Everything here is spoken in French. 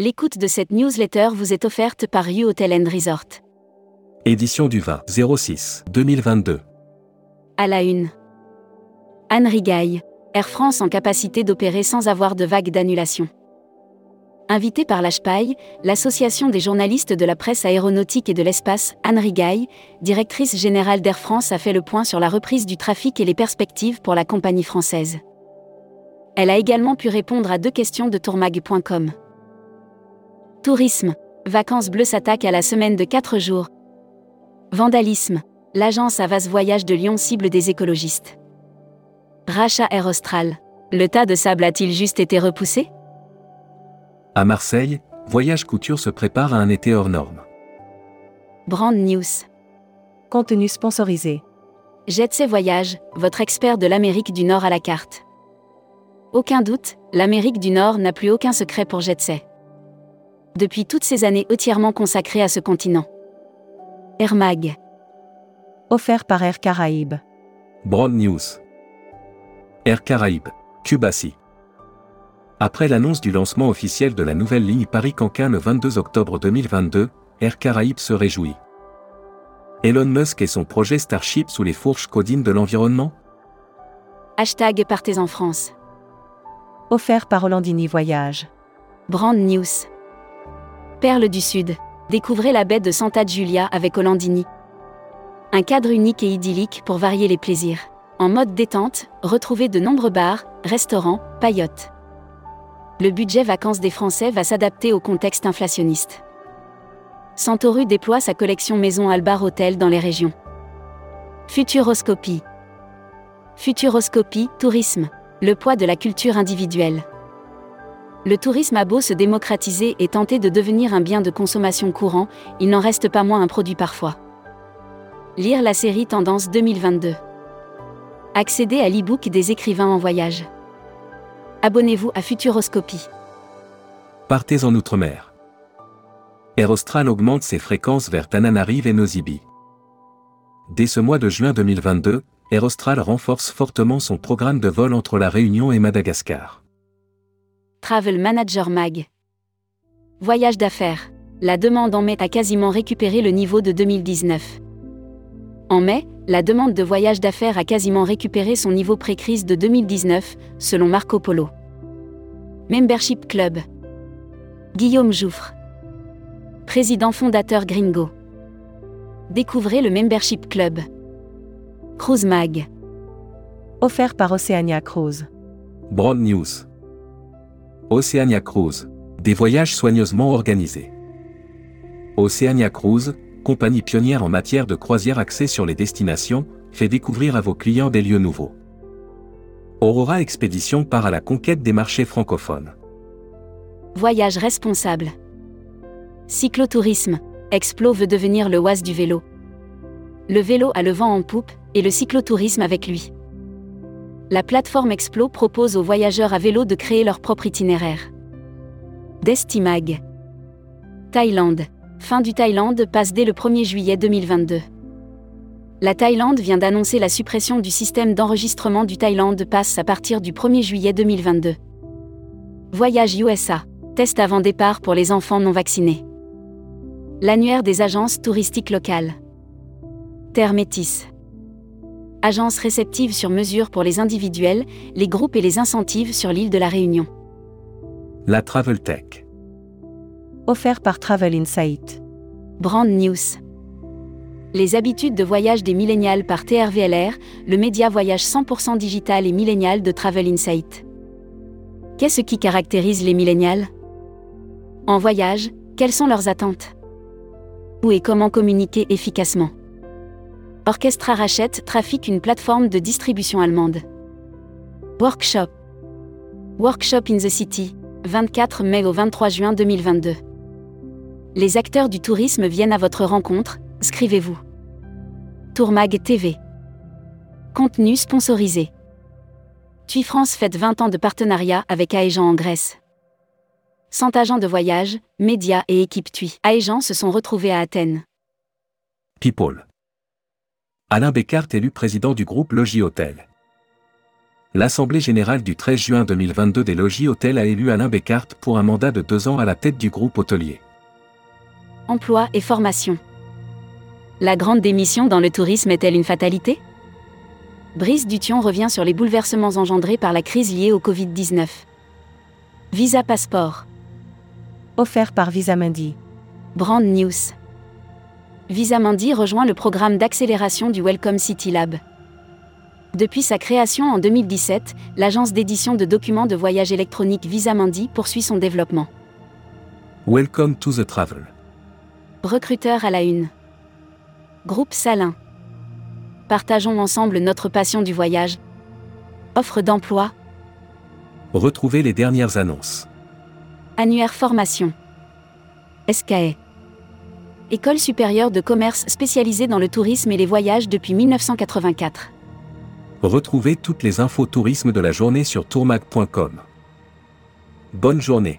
L'écoute de cette newsletter vous est offerte par U Hotel and Resort. Édition du 20 06 2022. À la une. Anne Rigaille, Air France en capacité d'opérer sans avoir de vague d'annulation. Invitée par l'HPAI, l'association des journalistes de la presse aéronautique et de l'espace, Anne Rigaille, directrice générale d'Air France, a fait le point sur la reprise du trafic et les perspectives pour la compagnie française. Elle a également pu répondre à deux questions de tourmag.com. Tourisme. Vacances bleues s'attaque à la semaine de 4 jours. Vandalisme. L'agence Avas Voyage de Lyon cible des écologistes. Rachat Air Austral. Le tas de sable a-t-il juste été repoussé? À Marseille, Voyage Couture se prépare à un été hors norme. Brand News. Contenu sponsorisé. Jetsay Voyage, votre expert de l'Amérique du Nord à la carte. Aucun doute, l'Amérique du Nord n'a plus aucun secret pour Jetsay depuis toutes ces années entièrement consacrées à ce continent. Air Mag. Offert par Air Caraïbes. Broad News. Air Caraïbes, Cubassi. Après l'annonce du lancement officiel de la nouvelle ligne Paris-Canquin le 22 octobre 2022, Air Caraïbes se réjouit. Elon Musk et son projet Starship sous les fourches codines de l'environnement? Hashtag Partez en France. Offert par Hollandini Voyage. Brand News. Perle du Sud. Découvrez la baie de Santa Giulia avec Hollandini. Un cadre unique et idyllique pour varier les plaisirs. En mode détente, retrouvez de nombreux bars, restaurants, paillotes. Le budget vacances des Français va s'adapter au contexte inflationniste. Santoru déploie sa collection Maison Albar Hotel dans les régions. Futuroscopie. Futuroscopie, tourisme. Le poids de la culture individuelle le tourisme a beau se démocratiser et tenter de devenir un bien de consommation courant, il n'en reste pas moins un produit parfois. Lire la série Tendance 2022. Accéder à l'e-book des écrivains en voyage. Abonnez-vous à Futuroscopie. Partez en Outre-mer. Air Austral augmente ses fréquences vers Tananarive et Nosy Dès ce mois de juin 2022, Air Austral renforce fortement son programme de vol entre La Réunion et Madagascar. Travel Manager Mag. Voyage d'affaires. La demande en mai a quasiment récupéré le niveau de 2019. En mai, la demande de voyage d'affaires a quasiment récupéré son niveau pré-crise de 2019, selon Marco Polo. Membership Club. Guillaume Jouffre. Président fondateur Gringo. Découvrez le Membership Club. Cruise Mag. Offert par Oceania Cruise. Broad News. Oceania Cruise. Des voyages soigneusement organisés. Oceania Cruise, compagnie pionnière en matière de croisière axée sur les destinations, fait découvrir à vos clients des lieux nouveaux. Aurora Expédition part à la conquête des marchés francophones. Voyage responsable. Cyclotourisme. Explo veut devenir le oise du vélo. Le vélo a le vent en poupe, et le cyclotourisme avec lui la plateforme Explo propose aux voyageurs à vélo de créer leur propre itinéraire. Destimag. Thaïlande. Fin du Thaïlande passe dès le 1er juillet 2022. La Thaïlande vient d'annoncer la suppression du système d'enregistrement du Thaïlande passe à partir du 1er juillet 2022. Voyage USA. Test avant départ pour les enfants non vaccinés. L'annuaire des agences touristiques locales. Terre métisse. Agence réceptive sur mesure pour les individuels, les groupes et les incentives sur l'île de la Réunion. La Travel Tech. Offert par Travel Insight. Brand News. Les habitudes de voyage des millénials par TRVLR, le média voyage 100% digital et millénial de Travel Insight. Qu'est-ce qui caractérise les millénials? En voyage, quelles sont leurs attentes? Où et comment communiquer efficacement? Orchestra rachète Trafic une plateforme de distribution allemande. Workshop. Workshop in the City, 24 mai au 23 juin 2022. Les acteurs du tourisme viennent à votre rencontre, scrivez-vous. Tourmag TV. Contenu sponsorisé. TUI France fête 20 ans de partenariat avec Aegean en Grèce. 100 agents de voyage, médias et équipes TUI Aegean se sont retrouvés à Athènes. People. Alain Bécart élu président du groupe Logis Hôtel. L'Assemblée générale du 13 juin 2022 des logis hôtels a élu Alain Bécart pour un mandat de deux ans à la tête du groupe hôtelier. Emploi et formation. La grande démission dans le tourisme est-elle une fatalité? Brice Dution revient sur les bouleversements engendrés par la crise liée au Covid-19. Visa Passeport. Offert par Visamundi. Brand News. Visamundi rejoint le programme d'accélération du Welcome City Lab. Depuis sa création en 2017, l'agence d'édition de documents de voyage électronique Visamundi poursuit son développement. Welcome to the travel. Recruteur à la une. Groupe Salin. Partageons ensemble notre passion du voyage. Offre d'emploi. Retrouvez les dernières annonces. Annuaire formation. SKE. École supérieure de commerce spécialisée dans le tourisme et les voyages depuis 1984. Retrouvez toutes les infos tourisme de la journée sur tourmag.com. Bonne journée.